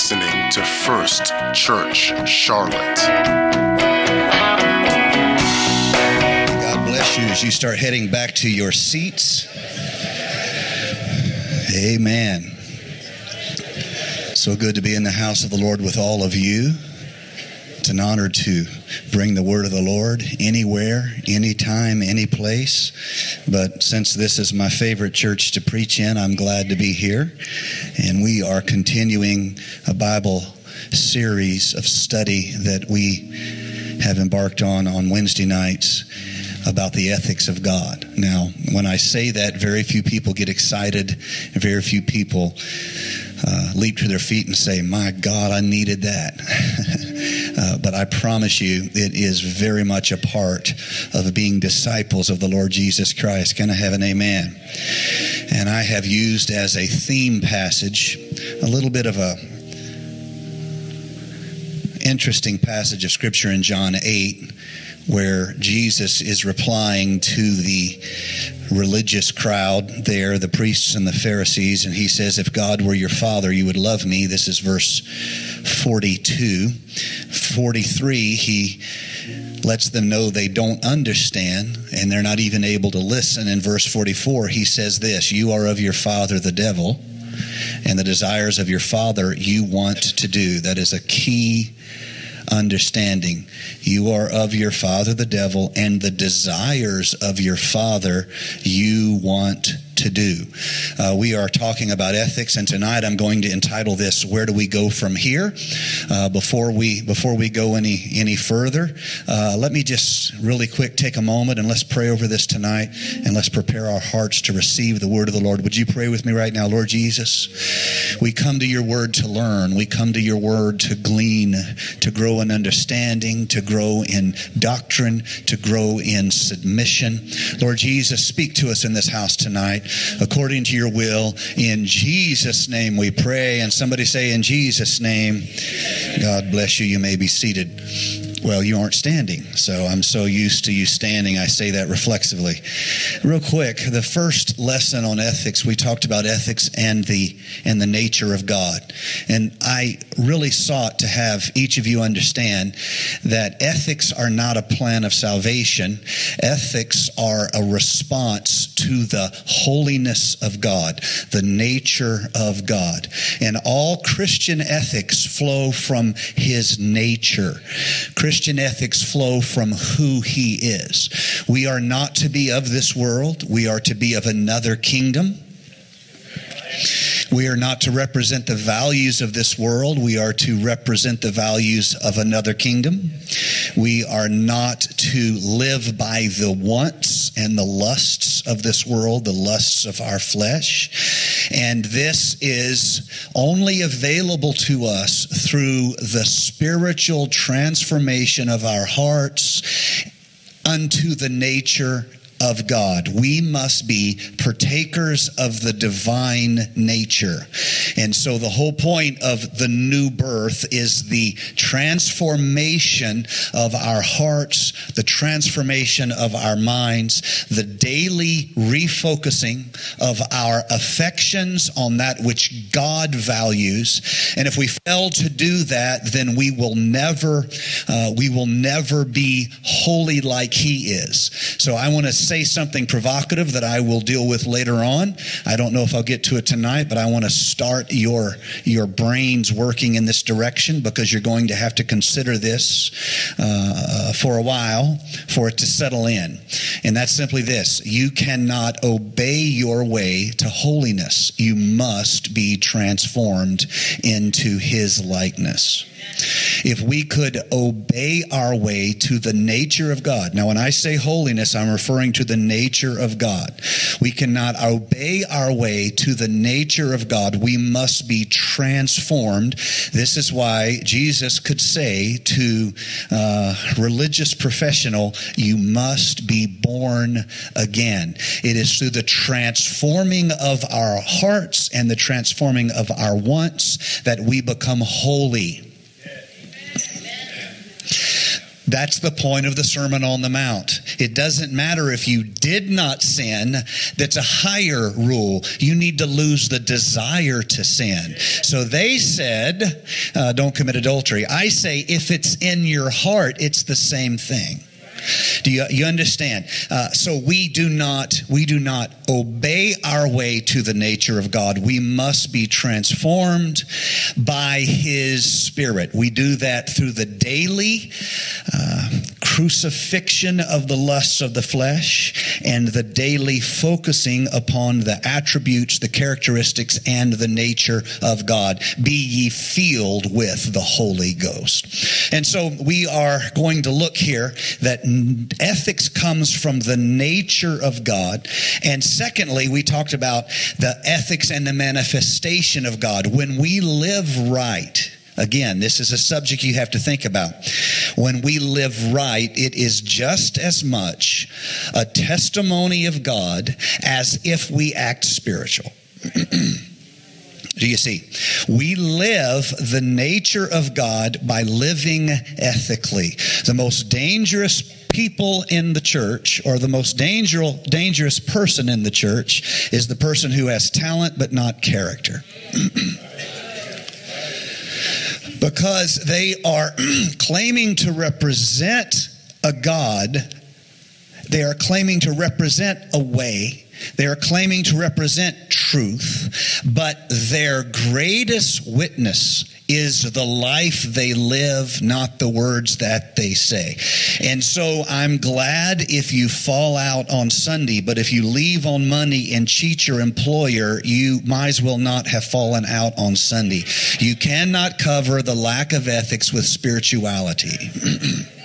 listening to First Church Charlotte. God bless you as you start heading back to your seats. Amen. So good to be in the house of the Lord with all of you. It's an honor to bring the word of the Lord anywhere, anytime, any place. But since this is my favorite church to preach in, I'm glad to be here. And we are continuing a Bible series of study that we have embarked on on Wednesday nights about the ethics of God. Now, when I say that, very few people get excited, very few people uh, leap to their feet and say, My God, I needed that. uh, but I promise you, it is very much a part of being disciples of the Lord Jesus Christ. Can I have an amen? And I have used as a theme passage a little bit of a interesting passage of scripture in John 8 where Jesus is replying to the religious crowd there, the priests and the Pharisees, and he says, If God were your father, you would love me. This is verse 42. 43, he lets them know they don't understand and they're not even able to listen. In verse 44, he says this You are of your father, the devil, and the desires of your father you want to do. That is a key understanding. You are of your father, the devil, and the desires of your father you want to do. Uh, we are talking about ethics, and tonight I'm going to entitle this "Where Do We Go From Here?" Uh, before we before we go any any further, uh, let me just really quick take a moment and let's pray over this tonight, and let's prepare our hearts to receive the word of the Lord. Would you pray with me right now, Lord Jesus? We come to your word to learn. We come to your word to glean, to grow in understanding, to grow in doctrine, to grow in submission. Lord Jesus, speak to us in this house tonight according to your will. In Jesus' name we pray. And somebody say, In Jesus' name, God bless you. You may be seated. Well, you aren't standing, so I'm so used to you standing, I say that reflexively. Real quick, the first lesson on ethics, we talked about ethics and the and the nature of God. And I really sought to have each of you understand that ethics are not a plan of salvation. Ethics are a response to the holiness of God, the nature of God. And all Christian ethics flow from his nature. Ethics flow from who he is. We are not to be of this world, we are to be of another kingdom. We are not to represent the values of this world. We are to represent the values of another kingdom. We are not to live by the wants and the lusts of this world, the lusts of our flesh. And this is only available to us through the spiritual transformation of our hearts unto the nature of God. We must be partakers of the divine nature. And so the whole point of the new birth is the transformation of our hearts, the transformation of our minds, the daily refocusing of our affections on that which God values. And if we fail to do that, then we will never, uh, we will never be holy like He is. So I want to say something provocative that I will deal with later on. I don't know if I'll get to it tonight, but I want to start your your brains working in this direction because you're going to have to consider this uh, for a while for it to settle in. And that's simply this: you cannot obey your way to holiness. You must be transformed into His likeness. If we could obey our way to the nature of God. Now, when I say holiness, I'm referring to the nature of God. We cannot obey our way to the nature of God. We must be transformed. This is why Jesus could say to a religious professional, You must be born again. It is through the transforming of our hearts and the transforming of our wants that we become holy. That's the point of the Sermon on the Mount. It doesn't matter if you did not sin, that's a higher rule. You need to lose the desire to sin. So they said, uh, don't commit adultery. I say, if it's in your heart, it's the same thing. Do you, you understand? Uh, so we do not we do not obey our way to the nature of God. We must be transformed by His Spirit. We do that through the daily uh, crucifixion of the lusts of the flesh and the daily focusing upon the attributes, the characteristics, and the nature of God. Be ye filled with the Holy Ghost. And so we are going to look here that ethics comes from the nature of God. And secondly, we talked about the ethics and the manifestation of God. When we live right, Again, this is a subject you have to think about. When we live right, it is just as much a testimony of God as if we act spiritual. Do you see? We live the nature of God by living ethically. The most dangerous people in the church or the most dangerous dangerous person in the church is the person who has talent but not character. because they are claiming to represent a God, they are claiming to represent a way they are claiming to represent truth, but their greatest witness is the life they live, not the words that they say. And so I'm glad if you fall out on Sunday, but if you leave on Monday and cheat your employer, you might as well not have fallen out on Sunday. You cannot cover the lack of ethics with spirituality.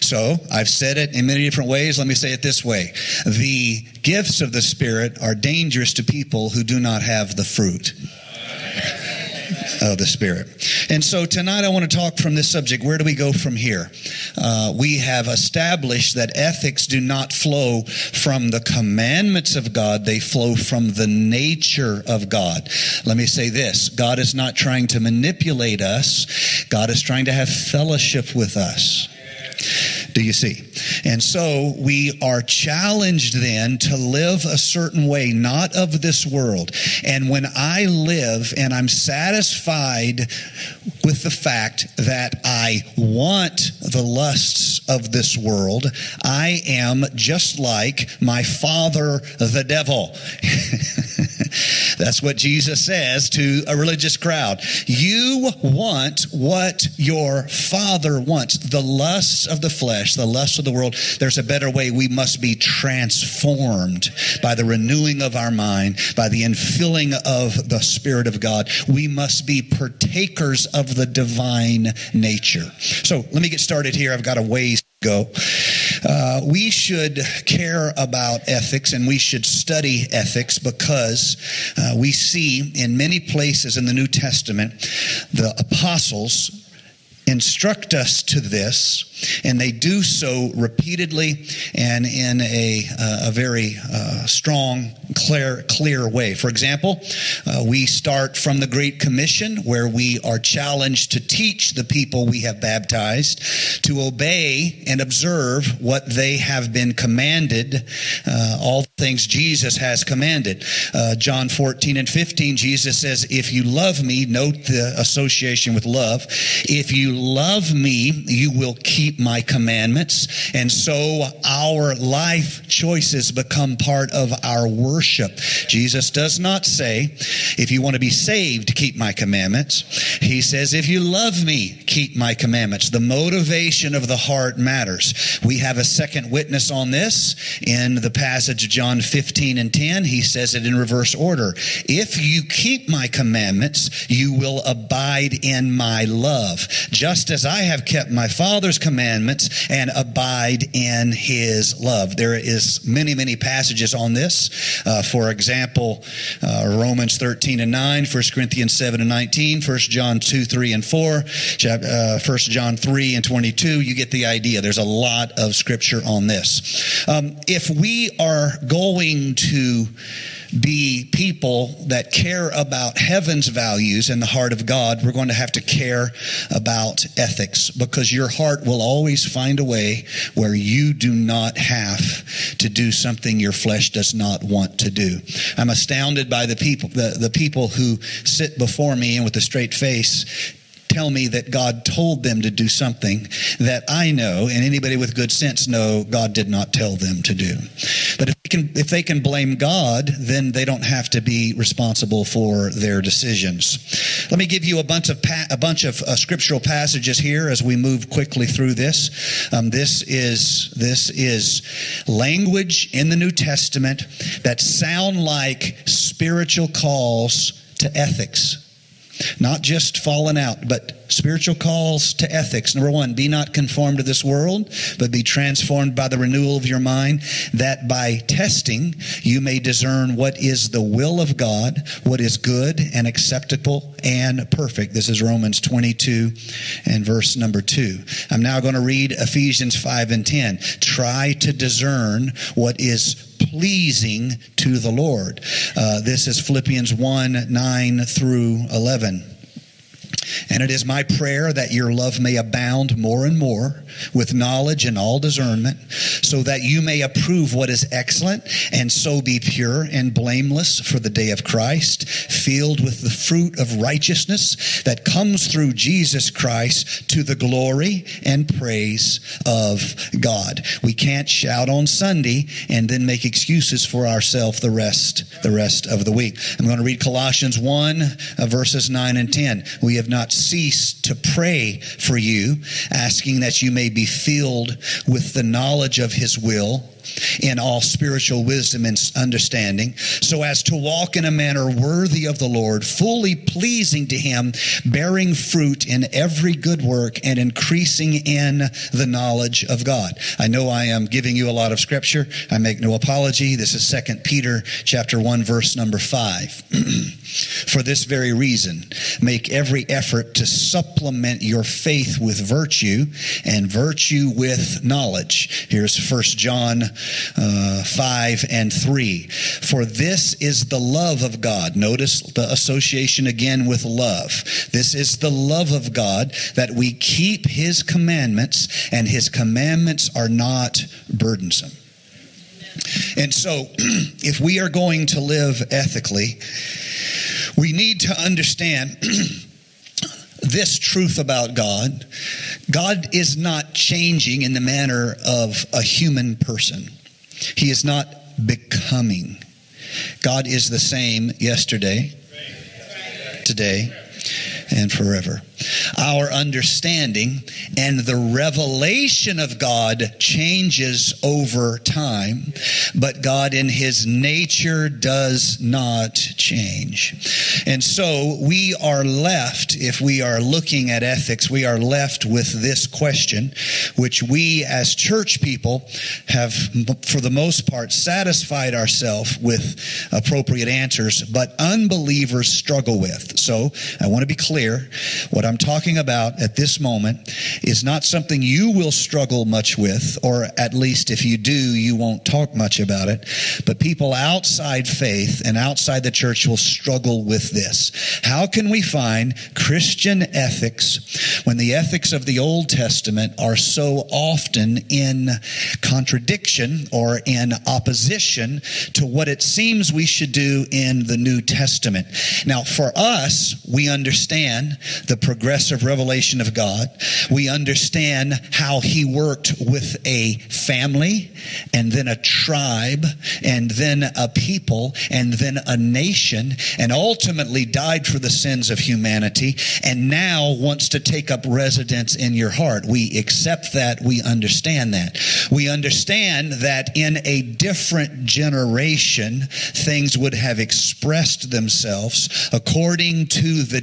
So I've said it in many different ways. Let me say it this way The gifts of the Spirit are dangerous to people who do not have the fruit of the Spirit. And so tonight I want to talk from this subject. Where do we go from here? Uh, we have established that ethics do not flow from the commandments of God, they flow from the nature of God. Let me say this God is not trying to manipulate us, God is trying to have fellowship with us. Do you see? And so we are challenged then to live a certain way, not of this world. And when I live and I'm satisfied with the fact that I want the lusts of this world, I am just like my father, the devil. That's what Jesus says to a religious crowd. You want what your father wants. The lusts of the flesh, the lusts of the world. There's a better way. We must be transformed by the renewing of our mind, by the infilling of the Spirit of God. We must be partakers of the divine nature. So let me get started here. I've got a ways to go. Uh, we should care about ethics and we should study ethics because uh, we see in many places in the New Testament the apostles instruct us to this, and they do so repeatedly and in a, uh, a very uh, strong, clear, clear way. For example, uh, we start from the Great Commission, where we are challenged to teach the people we have baptized to obey and observe what they have been commanded, uh, all things Jesus has commanded. Uh, John 14 and 15, Jesus says, If you love me, note the association with love. If you love me, you will keep my commandments. And so our life choices become part of our worship. Jesus does not say, if you want to be saved, keep my commandments. He says, if you love me, keep my commandments. The motivation of the heart matters. We have a second witness on this in the passage of John 15 and 10. He says it in reverse order. If you keep my commandments, you will abide in my love. Just just as I have kept my Father's commandments and abide in his love. There is many, many passages on this. Uh, for example, uh, Romans 13 and 9, 1 Corinthians 7 and 19, 1 John 2, 3 and 4, uh, 1 John 3 and 22. You get the idea. There's a lot of scripture on this. Um, if we are going to be people that care about heaven's values and the heart of God, we're going to have to care about ethics because your heart will always find a way where you do not have to do something your flesh does not want to do. I'm astounded by the people, the, the people who sit before me and with a straight face tell me that God told them to do something that I know and anybody with good sense know God did not tell them to do. But if they can, if they can blame God, then they don't have to be responsible for their decisions. Let me give you a bunch of pa- a bunch of uh, scriptural passages here as we move quickly through this. Um, this is this is language in the New Testament that sound like spiritual calls to ethics not just falling out, but spiritual calls to ethics. Number one, be not conformed to this world, but be transformed by the renewal of your mind, that by testing you may discern what is the will of God, what is good and acceptable and perfect. This is Romans 22 and verse number 2. I'm now going to read Ephesians 5 and 10. Try to discern what is pleasing to the Lord. Uh, this is Philippians 1 9 through 11. And it is my prayer that your love may abound more and more with knowledge and all discernment, so that you may approve what is excellent, and so be pure and blameless for the day of Christ, filled with the fruit of righteousness that comes through Jesus Christ to the glory and praise of God. We can't shout on Sunday and then make excuses for ourselves the rest the rest of the week. I'm going to read Colossians 1 uh, verses 9 and 10. We have not ceased to pray for you, asking that you may be filled with the knowledge of his will in all spiritual wisdom and understanding, so as to walk in a manner worthy of the Lord, fully pleasing to Him, bearing fruit in every good work and increasing in the knowledge of God. I know I am giving you a lot of scripture. I make no apology. This is Second Peter chapter 1 verse number 5. For this very reason, make every effort to supplement your faith with virtue and virtue with knowledge. Here's First John uh, 5 and 3. For this is the love of God. Notice the association again with love. This is the love of God that we keep his commandments, and his commandments are not burdensome. And so, if we are going to live ethically, we need to understand this truth about God God is not changing in the manner of a human person, He is not becoming. God is the same yesterday, today, and forever. Our understanding and the revelation of God changes over time, but God in his nature does not change. And so we are left, if we are looking at ethics, we are left with this question, which we as church people have, for the most part, satisfied ourselves with appropriate answers, but unbelievers struggle with. So I want to be clear. What I'm talking about at this moment is not something you will struggle much with, or at least if you do, you won't talk much about it. But people outside faith and outside the church will struggle with this. How can we find Christian ethics when the ethics of the Old Testament are so often in contradiction or in opposition to what it seems we should do in the New Testament? Now, for us, we understand the progressive revelation of God. We understand how he worked with a family and then a tribe and then a people and then a nation and ultimately died for the sins of humanity and now wants to take up residence in your heart. We accept that. We understand that. We understand that in a different generation, things would have expressed themselves according to the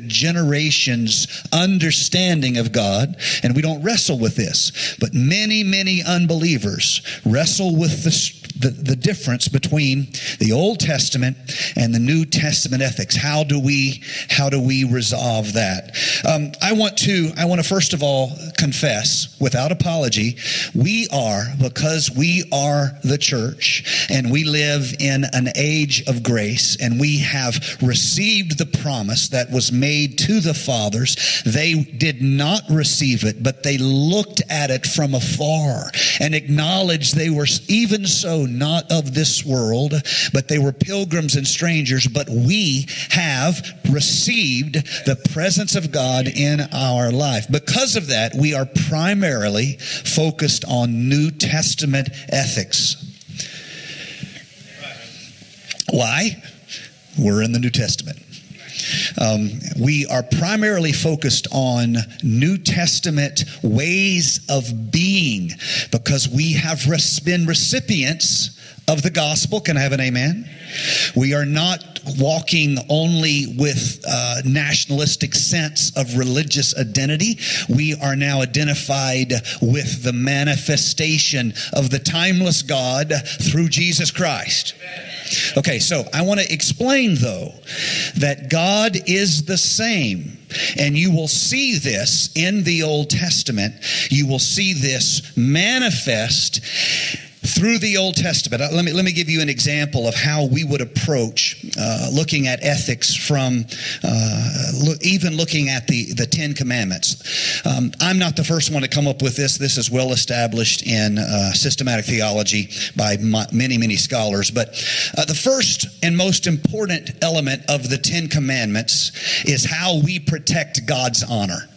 generation's understanding of God, and we don't wrestle with this. But many, many unbelievers wrestle with the, the, the difference between the Old Testament and the New Testament ethics. How do we how do we resolve that? Um, I want to I want to first of all confess without apology, we are because we are the church and we live in an age of grace and we have received the promise that was made to the fathers. They did not receive it, but they looked at it from afar and acknowledged they were even so not of this world, but they were pilgrims and strangers. But we have received the presence of God in our life. Because of that, we are primarily focused on New Testament ethics. Why? We're in the New Testament. Um, we are primarily focused on New Testament ways of being because we have been recipients of the gospel. Can I have an amen? We are not walking only with a nationalistic sense of religious identity. We are now identified with the manifestation of the timeless God through Jesus Christ. Okay, so I want to explain though that God is the same. And you will see this in the Old Testament. You will see this manifest through the Old Testament. Uh, let me, let me give you an example of how we would approach uh, looking at ethics from uh, look, even looking at the, the Ten Commandments. Um, I'm not the first one to come up with this. This is well established in uh, systematic theology by many, many scholars. But uh, the first and most important element of the Ten Commandments is how we protect God's honor.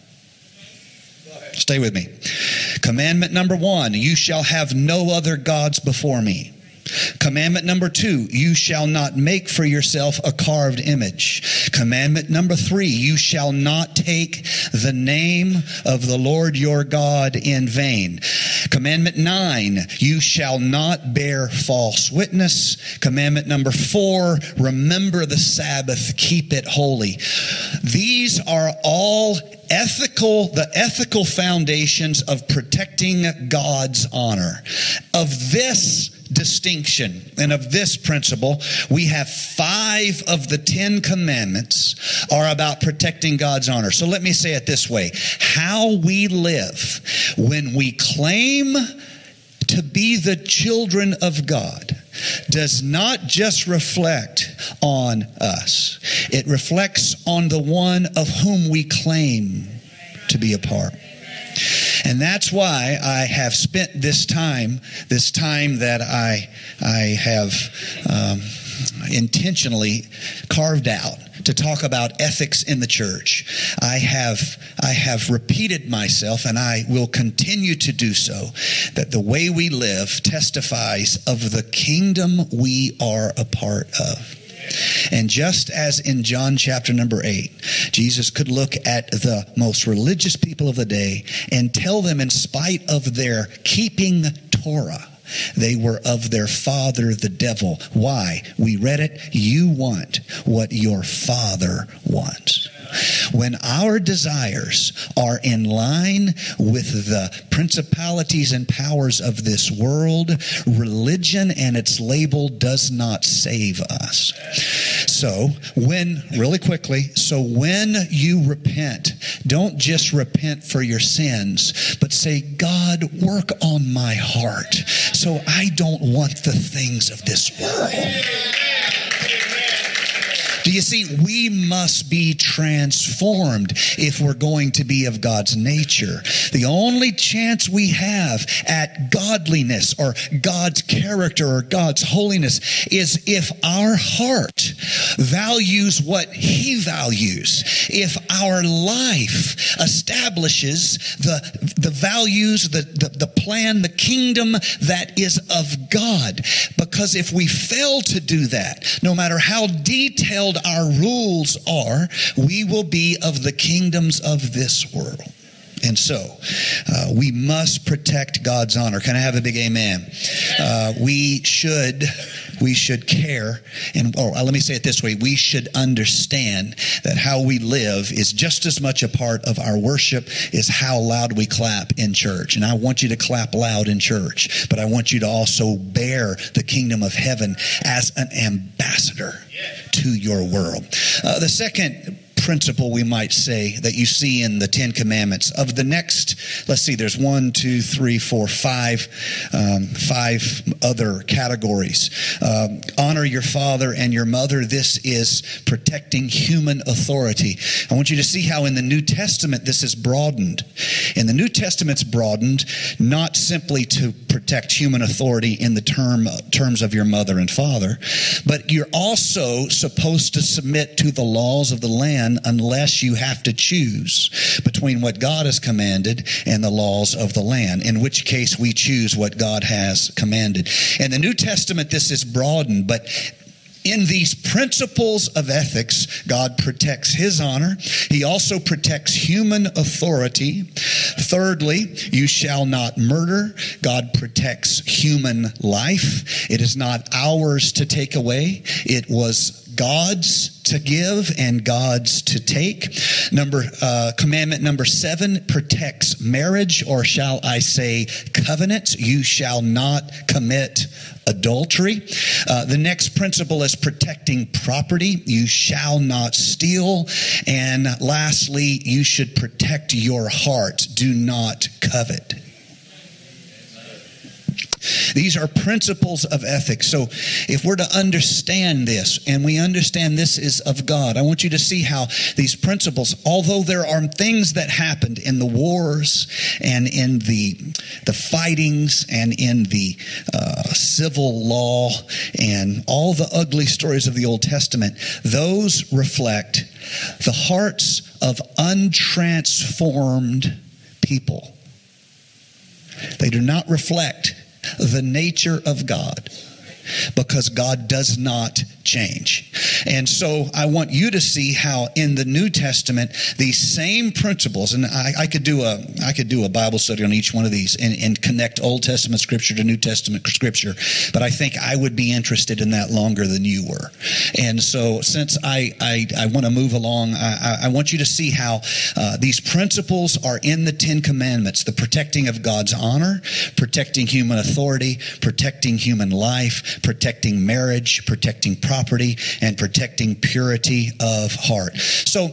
Stay with me. Commandment number one you shall have no other gods before me. Commandment number two, you shall not make for yourself a carved image. Commandment number three, you shall not take the name of the Lord your God in vain. Commandment nine, you shall not bear false witness. Commandment number four, remember the Sabbath, keep it holy. These are all ethical the ethical foundations of protecting God's honor. Of this distinction and of this principle, we have five of the Ten Commandments are about protecting God's honor. So let me say it this way. How we live when we claim to be the children of God does not just reflect on us, it reflects on the one of whom we claim to be a part. And that's why I have spent this time, this time that I, I have um, intentionally carved out to talk about ethics in the church. I have, I have repeated myself, and I will continue to do so, that the way we live testifies of the kingdom we are a part of. And just as in John chapter number 8, Jesus could look at the most religious people of the day and tell them, in spite of their keeping Torah, they were of their father, the devil. Why? We read it. You want what your father wants. When our desires are in line with the principalities and powers of this world, religion and its label does not save us. So, when, really quickly, so when you repent, don't just repent for your sins, but say, God, work on my heart so I don't want the things of this world. Do you see? We must be transformed if we're going to be of God's nature. The only chance we have at godliness or God's character or God's holiness is if our heart values what He values. If our life establishes the, the values, the, the, the plan, the kingdom that is of God. Because if we fail to do that, no matter how detailed our rules are, we will be of the kingdoms of this world. And so, uh, we must protect God's honor. Can I have a big amen? Uh, we should we should care, and or let me say it this way: we should understand that how we live is just as much a part of our worship as how loud we clap in church. And I want you to clap loud in church, but I want you to also bear the kingdom of heaven as an ambassador to your world. Uh, the second principle, we might say, that you see in the Ten Commandments. Of the next, let's see, there's one, two, three, four, five, um, five other categories. Um, honor your father and your mother. This is protecting human authority. I want you to see how in the New Testament this is broadened. In the New Testament's broadened not simply to protect human authority in the term terms of your mother and father, but you're also supposed to submit to the laws of the land unless you have to choose between what God has commanded and the laws of the land, in which case we choose what God has commanded. In the New Testament, this is broadened, but in these principles of ethics, God protects his honor. He also protects human authority. Thirdly, you shall not murder. God protects human life. It is not ours to take away. It was God's to give and God's to take. Number uh, commandment number seven protects marriage, or shall I say, covenant. You shall not commit adultery. Uh, the next principle is protecting property. You shall not steal. And lastly, you should protect your heart. Do not covet. These are principles of ethics. So, if we're to understand this and we understand this is of God, I want you to see how these principles, although there are things that happened in the wars and in the, the fightings and in the uh, civil law and all the ugly stories of the Old Testament, those reflect the hearts of untransformed people. They do not reflect the nature of God. Because God does not change. And so I want you to see how in the New Testament these same principles, and I, I could do a I could do a Bible study on each one of these and, and, connect Old Testament scripture to New Testament scripture, but I think I would be interested in that longer than you were. And so since I I, I want to move along, I, I, want you to see how uh, these principles are in the Ten Commandments: the protecting of God's honor, protecting human authority, protecting human life, protecting marriage, protecting property, and protecting purity of heart. So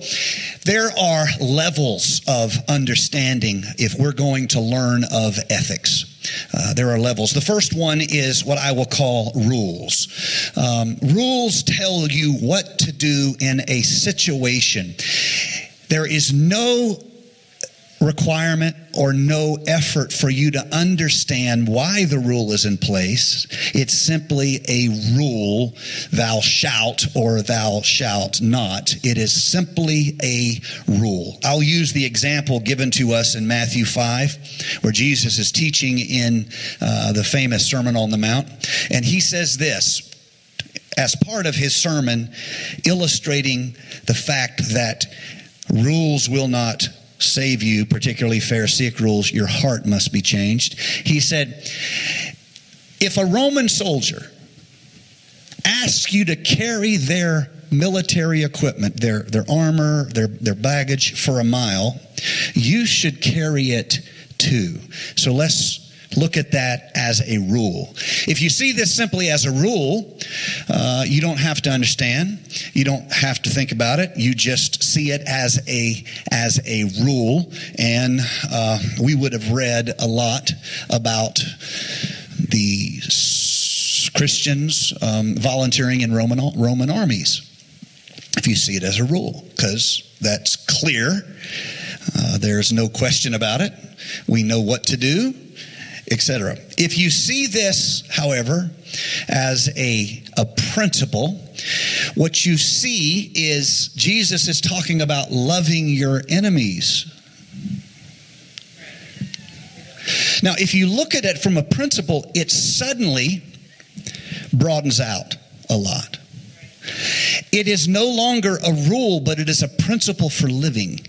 there are levels of understanding if we're going to learn of ethics. Uh, there are levels. The first one is what I will call rules. Um, rules tell you what to do in a situation. There is no requirement or no effort for you to understand why the rule is in place. It's simply a rule, thou shalt or thou shalt not. It is simply a rule. I'll use the example given to us in Matthew 5, where Jesus is teaching in uh, the famous Sermon on the Mount. And he says this as part of his sermon, illustrating the fact that rules will not save you, particularly Pharisaic rules, your heart must be changed. He said, if a Roman soldier asks you to carry their military equipment, their, their armor, their, their baggage for a mile, you should carry it too. So let's look at that as a rule. If you see this simply as a rule, uh, you don't have to understand. You don't have to think about it. You just see it as a as a rule. And uh, we would have read a lot about the Christians um, volunteering in Roman Roman armies. If you see it as a rule, because that's clear. Uh, there's no question about it. We know what to do etc. If you see this, however, as a, a principle, what you see is Jesus is talking about loving your enemies. Now, if you look at it from a principle, it suddenly broadens out a lot. It is no longer a rule, but it is a principle for living.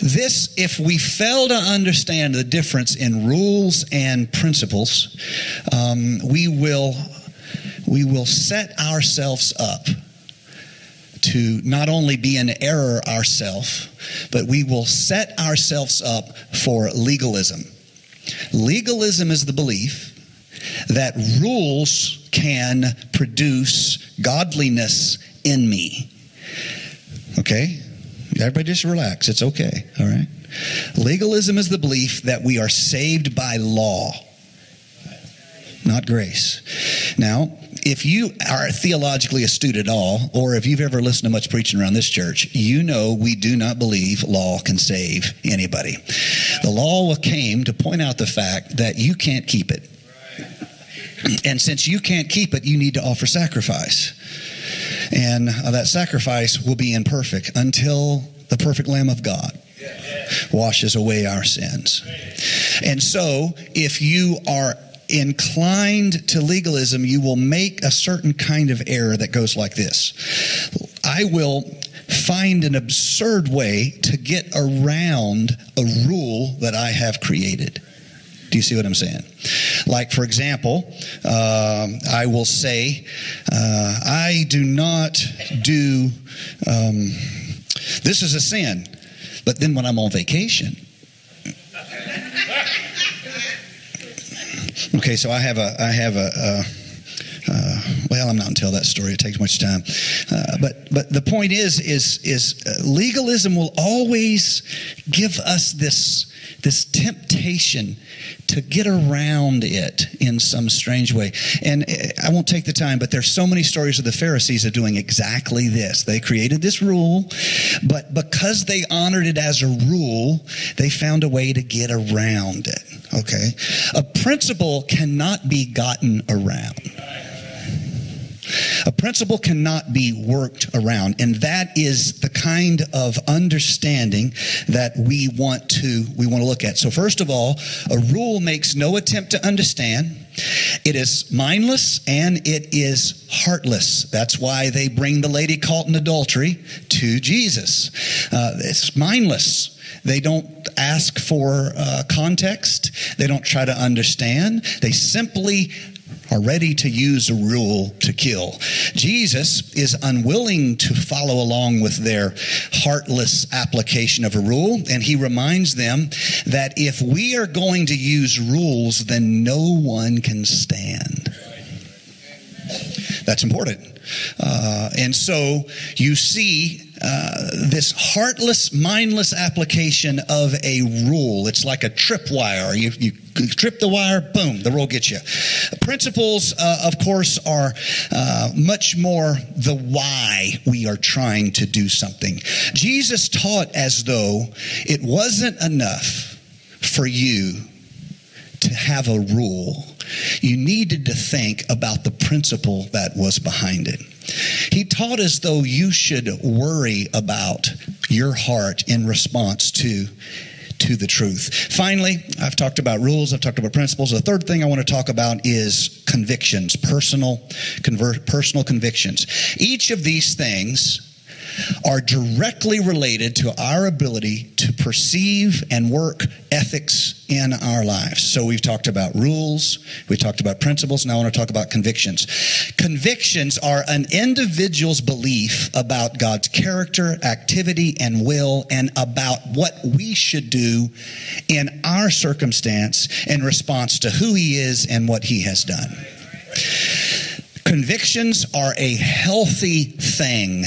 This, if we fail to understand the difference in rules and principles, um, we will we will set ourselves up to not only be in error ourselves, but we will set ourselves up for legalism. Legalism is the belief that rules can produce godliness in me. Okay? Everybody just relax. It's okay. All right? Legalism is the belief that we are saved by law, not grace. Now, if you are theologically astute at all, or if you've ever listened to much preaching around this church, you know we do not believe law can save anybody. The law came to point out the fact that you can't keep it. And since you can't keep it, you need to offer sacrifice. And uh, that sacrifice will be imperfect until the perfect Lamb of God washes away our sins. And so, if you are inclined to legalism, you will make a certain kind of error that goes like this I will find an absurd way to get around a rule that I have created. Do you see what I'm saying? Like, for example, uh, I will say, uh, I do not do, um, this is a sin. But then when I'm on vacation, okay, so I have a, I have a, a uh, well, I'm not going to tell that story. It takes much time. Uh, but but the point is is is uh, legalism will always give us this this temptation to get around it in some strange way. And uh, I won't take the time, but there's so many stories of the Pharisees of doing exactly this. They created this rule, but because they honored it as a rule, they found a way to get around it. Okay? A principle cannot be gotten around. A principle cannot be worked around, and that is the kind of understanding that we want to we want to look at. So first of all, a rule makes no attempt to understand. It is mindless and it is heartless. That's why they bring the lady caught in adultery to Jesus. Uh, it's mindless. They don't ask for uh, context. They don't try to understand. They simply are ready to use a rule to kill. Jesus is unwilling to follow along with their heartless application of a rule, and he reminds them that if we are going to use rules, then no one can stand. That's important. Uh, and so you see uh, this heartless, mindless application of a rule. It's like a tripwire. You, you trip the wire, boom, the rule gets you. Principles, uh, of course, are uh, much more the why we are trying to do something. Jesus taught as though it wasn't enough for you to have a rule. You needed to think about the principle that was behind it. He taught as though you should worry about your heart in response to to the truth. Finally, I've talked about rules, I've talked about principles. The third thing I want to talk about is convictions, personal convert, personal convictions. Each of these things are directly related to our ability to perceive and work ethics in our lives. So we've talked about rules, we talked about principles, now I want to talk about convictions. Convictions are an individual's belief about God's character, activity, and will, and about what we should do in our circumstance in response to who He is and what He has done. Convictions are a healthy thing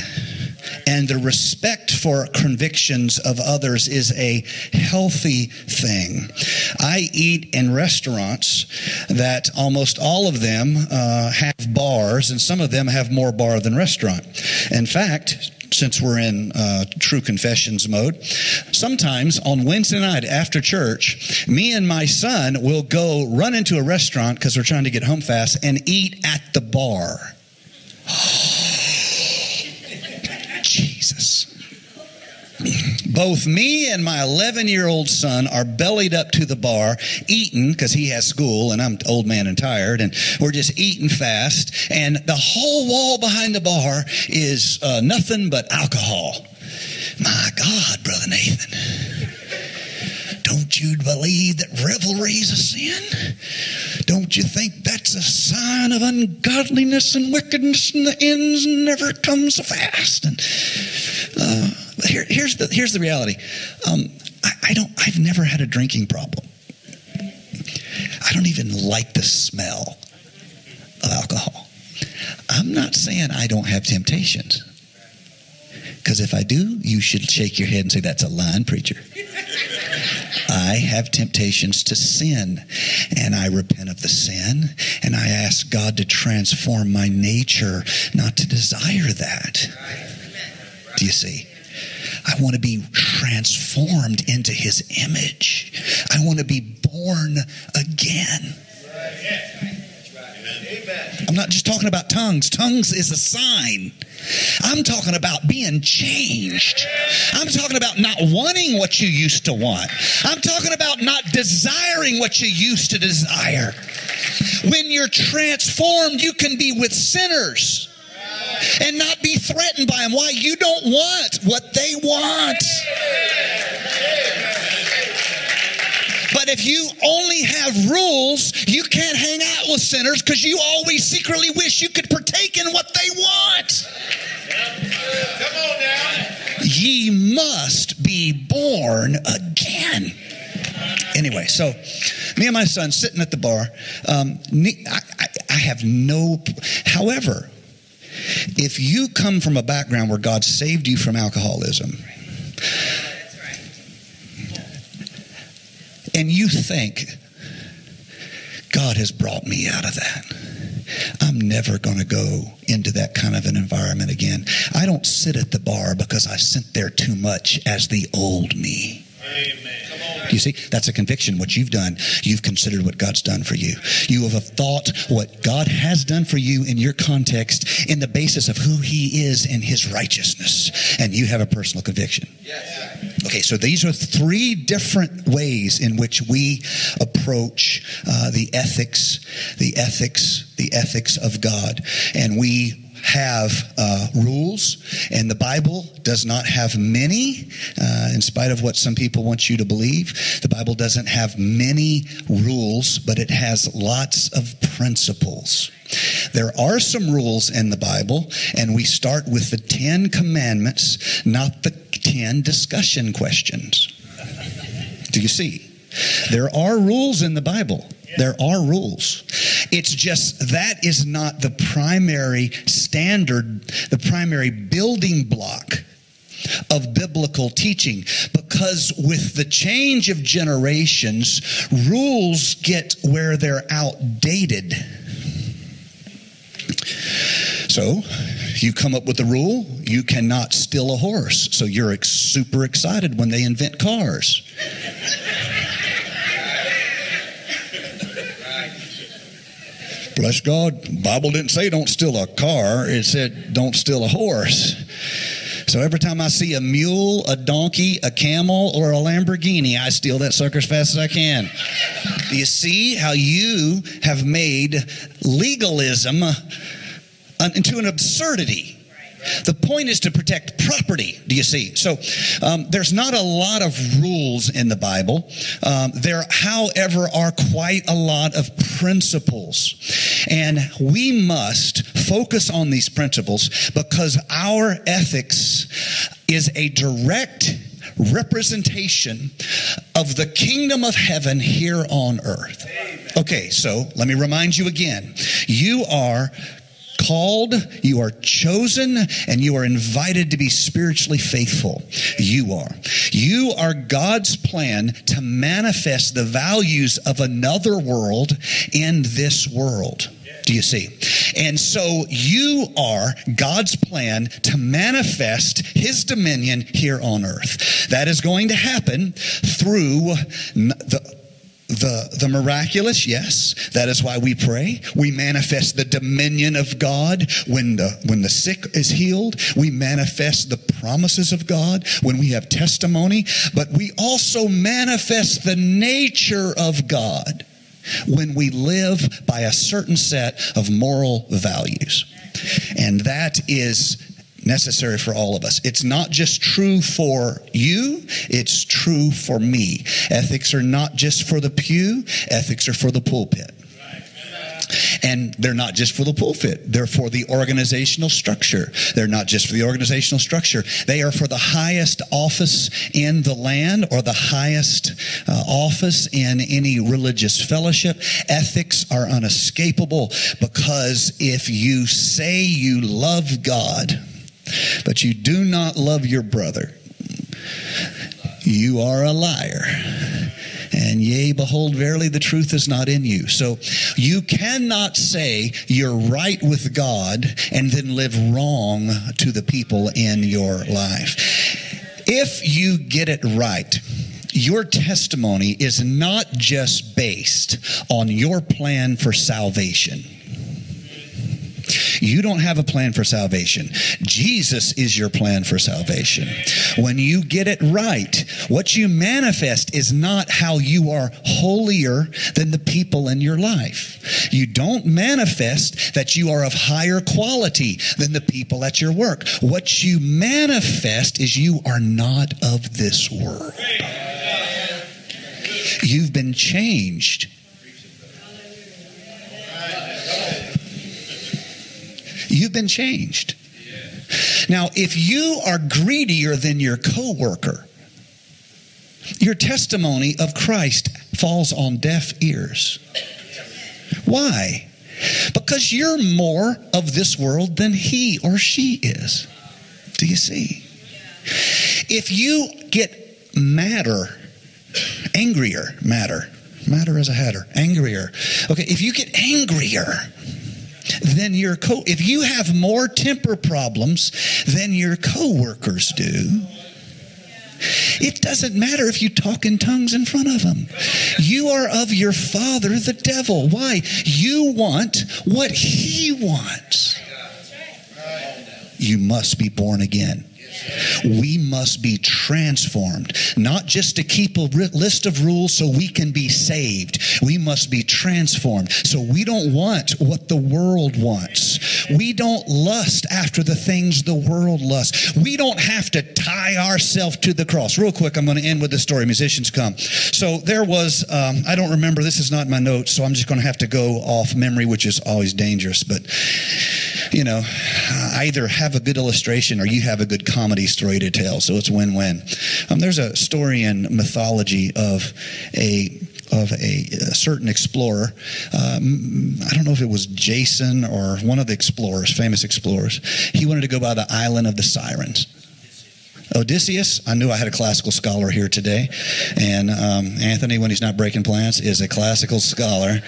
and the respect for convictions of others is a healthy thing. I eat in restaurants that almost all of them uh, have bars, and some of them have more bar than restaurant. In fact, since we're in uh, true confessions mode, sometimes on Wednesday night after church, me and my son will go run into a restaurant because we're trying to get home fast and eat at the bar. Jesus. Both me and my 11 year old son are bellied up to the bar, eating because he has school and I'm old man and tired, and we're just eating fast. And the whole wall behind the bar is uh, nothing but alcohol. My God, Brother Nathan. Don't you believe that revelry is a sin? Don't you think that's a sign of ungodliness and wickedness and the ends never comes fast? And uh, here, here's the here's the reality. Um, I, I don't. I've never had a drinking problem. I don't even like the smell of alcohol. I'm not saying I don't have temptations. Because if I do, you should shake your head and say, That's a lying preacher. I have temptations to sin, and I repent of the sin, and I ask God to transform my nature, not to desire that. Do you see? I want to be transformed into his image. I want to be born again. I'm not just talking about tongues. Tongues is a sign. I'm talking about being changed. I'm talking about not wanting what you used to want. I'm talking about not desiring what you used to desire. When you're transformed, you can be with sinners and not be threatened by them. Why? You don't want what they want. But if you only have rules, you can't hang out with sinners because you always secretly wish you could partake in what they want. Come on now. Ye must be born again. Anyway, so me and my son sitting at the bar. Um, I, I, I have no, however, if you come from a background where God saved you from alcoholism, and you think, God has brought me out of that. I'm never going to go into that kind of an environment again. I don't sit at the bar because I sent there too much as the old me. You see, that's a conviction. What you've done, you've considered what God's done for you. You have thought what God has done for you in your context in the basis of who He is in His righteousness. And you have a personal conviction. Okay, so these are three different ways in which we approach uh, the ethics, the ethics, the ethics of God. And we have uh, rules, and the Bible does not have many, uh, in spite of what some people want you to believe. The Bible doesn't have many rules, but it has lots of principles. There are some rules in the Bible, and we start with the Ten Commandments, not the ten discussion questions. Do you see? There are rules in the Bible. There are rules. It's just that is not the primary standard, the primary building block of biblical teaching because with the change of generations, rules get where they're outdated. So, you come up with a rule, you cannot steal a horse. So you're super excited when they invent cars. Bless God, Bible didn't say don't steal a car. It said don't steal a horse. So every time I see a mule, a donkey, a camel, or a Lamborghini, I steal that sucker as fast as I can. Do you see how you have made legalism into an absurdity? The point is to protect property, do you see? So um, there's not a lot of rules in the Bible. Um, there, however, are quite a lot of principles. And we must focus on these principles because our ethics is a direct representation of the kingdom of heaven here on earth. Okay, so let me remind you again. You are called, you are chosen, and you are invited to be spiritually faithful. You are. You are God's plan to manifest the values of another world in this world. Do you see? And so you are God's plan to manifest his dominion here on earth. That is going to happen through the the, the miraculous, yes. That is why we pray. We manifest the dominion of God when the, when the sick is healed. We manifest the promises of God when we have testimony. But we also manifest the nature of God when we live by a certain set of moral values. And that is necessary for all of us. It's not just true for you, it's true for me. Ethics are not just for the pew, ethics are for the pulpit. And they're not just for the pulpit, they're for the organizational structure. They're not just for the organizational structure, they are for the highest office in the land or the highest uh, office in any religious fellowship. Ethics are unescapable because if you say you love God, but you do not love your brother, you are a liar. And yea, behold, verily the truth is not in you. So you cannot say you're right with God and then live wrong to the people in your life. If you get it right, your testimony is not just based on your plan for salvation you don't have a plan for salvation. Jesus is your plan for salvation. When you get it right, what you manifest is not how you are holier than the people in your life. You don't manifest that you are of higher quality than the people at your work. What you manifest is you are not of this world. You've been changed You've been changed. Now, if you are greedier than your coworker, your testimony of Christ falls on deaf ears. Why? Because you're more of this world than he or she is. Do you see? If you get madder, angrier, madder, madder as a hatter, angrier. Okay, if you get angrier, than your co if you have more temper problems than your coworkers do it doesn't matter if you talk in tongues in front of them. You are of your father, the devil. Why? You want what he wants. You must be born again. We must be transformed, not just to keep a list of rules so we can be saved. We must be transformed. So we don't want what the world wants. We don't lust after the things the world lusts. We don't have to tie ourselves to the cross. Real quick, I'm going to end with the story. Musicians come. So there was, um, I don't remember, this is not my notes, so I'm just going to have to go off memory, which is always dangerous. But, you know, either have a good illustration or you have a good comedy story to tell. So it's win win. Um, there's a story in mythology of a of a, a certain explorer. Um, I don't know if it was Jason or one of the explorers, famous explorers. He wanted to go by the island of the Sirens. Odysseus, I knew I had a classical scholar here today. And um, Anthony, when he's not breaking plants, is a classical scholar.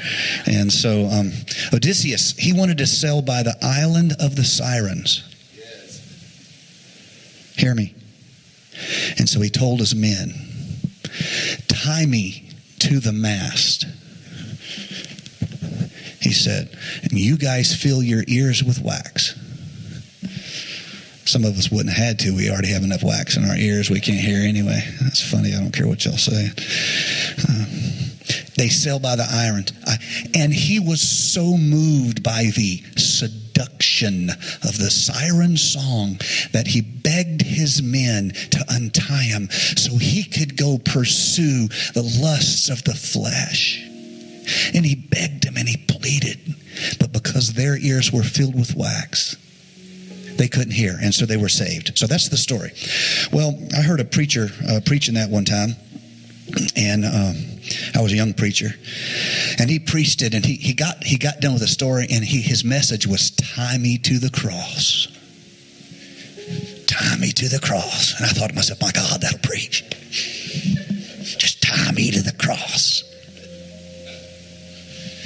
And so um, Odysseus, he wanted to sail by the island of the Sirens. Hear me. And so he told his men, Tie me to the mast. He said, And you guys fill your ears with wax. Some of us wouldn't have had to. We already have enough wax in our ears. We can't hear anyway. That's funny. I don't care what y'all say. Uh, they sail by the iron. And he was so moved by the seduction of the siren song that he begged his men to untie him so he could go pursue the lusts of the flesh. And he begged him and he pleaded. But because their ears were filled with wax, they couldn't hear, and so they were saved. So that's the story. Well, I heard a preacher uh, preaching that one time, and um, I was a young preacher, and he preached it, and he, he got he got done with the story, and he, his message was "Tie me to the cross." Tie me to the cross, and I thought to myself, "My God, that'll preach." Just tie me to the cross.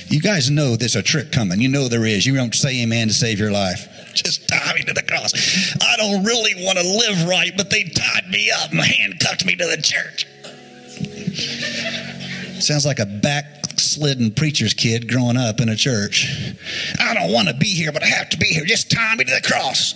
You guys know there's a trick coming. You know there is. You don't say amen to save your life. Just tie me to the cross. I don't really want to live right, but they tied me up and handcuffed me to the church. Sounds like a backslidden preacher's kid growing up in a church. I don't want to be here, but I have to be here. Just tie me to the cross.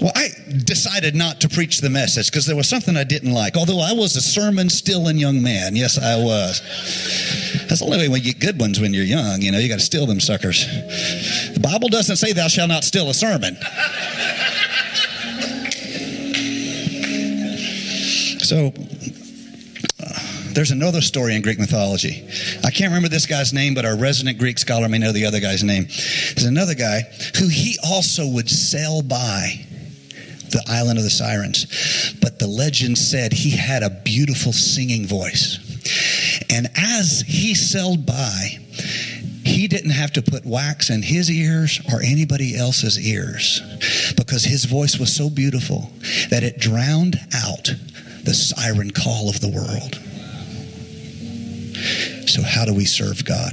Well, I decided not to preach the message because there was something I didn't like, although I was a sermon still and young man. Yes, I was. That's the only way we get good ones when you're young. You know, you got to steal them suckers. The Bible doesn't say thou shalt not steal a sermon. So, there's another story in Greek mythology. I can't remember this guy's name, but our resident Greek scholar may know the other guy's name. There's another guy who he also would sail by the island of the sirens. But the legend said he had a beautiful singing voice. And as he sailed by, he didn't have to put wax in his ears or anybody else's ears because his voice was so beautiful that it drowned out the siren call of the world. So, how do we serve God?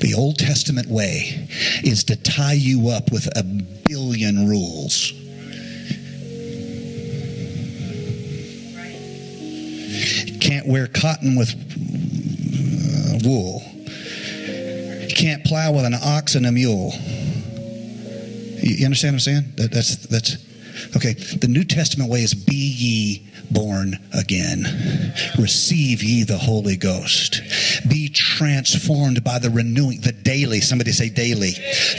The Old Testament way is to tie you up with a billion rules. Can't wear cotton with uh, wool. Can't plow with an ox and a mule. You understand what I'm saying? That, that's that's okay. The New Testament way is be ye born again. Receive ye the Holy Ghost. Be transformed by the renewing, the daily, somebody say daily,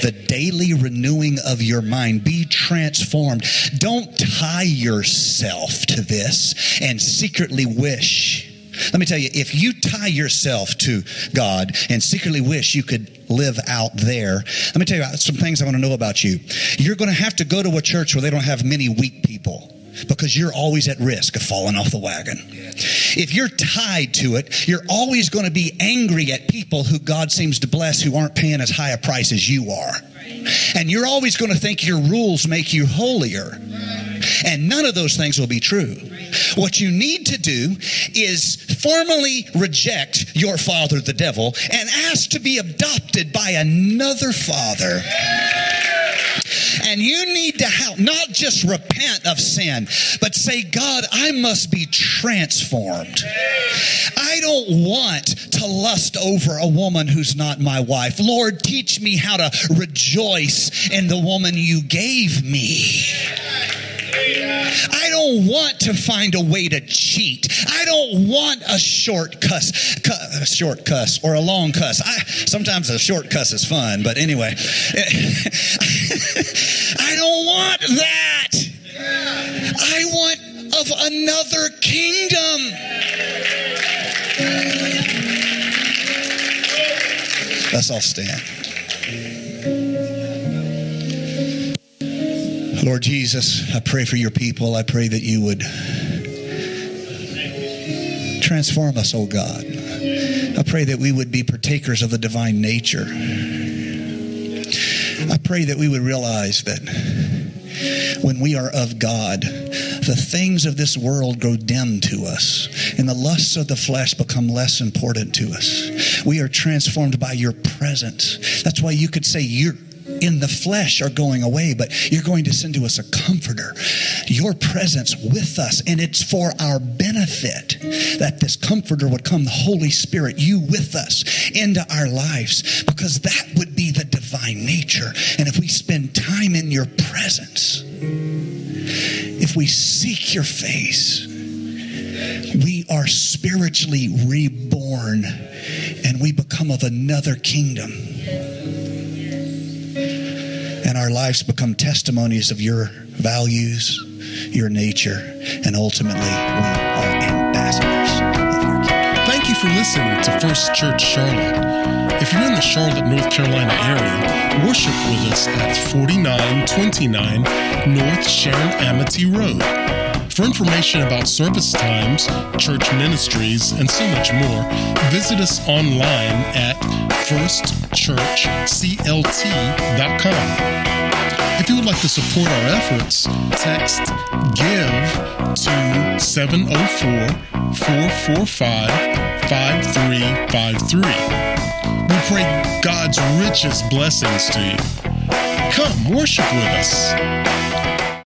the daily renewing of your mind. Be transformed. Don't tie yourself to this and secretly wish. Let me tell you, if you tie yourself to God and secretly wish you could live out there, let me tell you some things I want to know about you. You're going to have to go to a church where they don't have many weak people because you're always at risk of falling off the wagon. If you're tied to it, you're always going to be angry at people who God seems to bless who aren't paying as high a price as you are. And you're always going to think your rules make you holier. And none of those things will be true. What you need to do is formally reject your father, the devil, and ask to be adopted by another father. And you need to help, not just repent of sin, but say, God, I must be transformed. I don't want to lust over a woman who's not my wife. Lord, teach me how to rejoice in the woman you gave me. I don't want to find a way to cheat. I don't want a short cuss, cu- a short cuss or a long cuss. I, sometimes a short cuss is fun, but anyway, I don't want that. I want of another kingdom. Let's all stand. Lord Jesus, I pray for your people. I pray that you would transform us, oh God. I pray that we would be partakers of the divine nature. I pray that we would realize that when we are of God, the things of this world grow dim to us, and the lusts of the flesh become less important to us. We are transformed by your presence. That's why you could say you're in the flesh are going away, but you're going to send to us a comforter, your presence with us. And it's for our benefit that this comforter would come, the Holy Spirit, you with us into our lives, because that would be the divine nature. And if we spend time in your presence, if we seek your face, we are spiritually reborn and we become of another kingdom and our lives become testimonies of your values, your nature, and ultimately we are ambassadors of your kingdom. Thank you for listening to First Church Charlotte. If you're in the Charlotte, North Carolina area, worship with us at 4929 North Sharon Amity Road. For information about service times, church ministries, and so much more, visit us online at firstchurchclt.com. If you would like to support our efforts, text GIVE to 704 445 5353. We pray God's richest blessings to you. Come worship with us.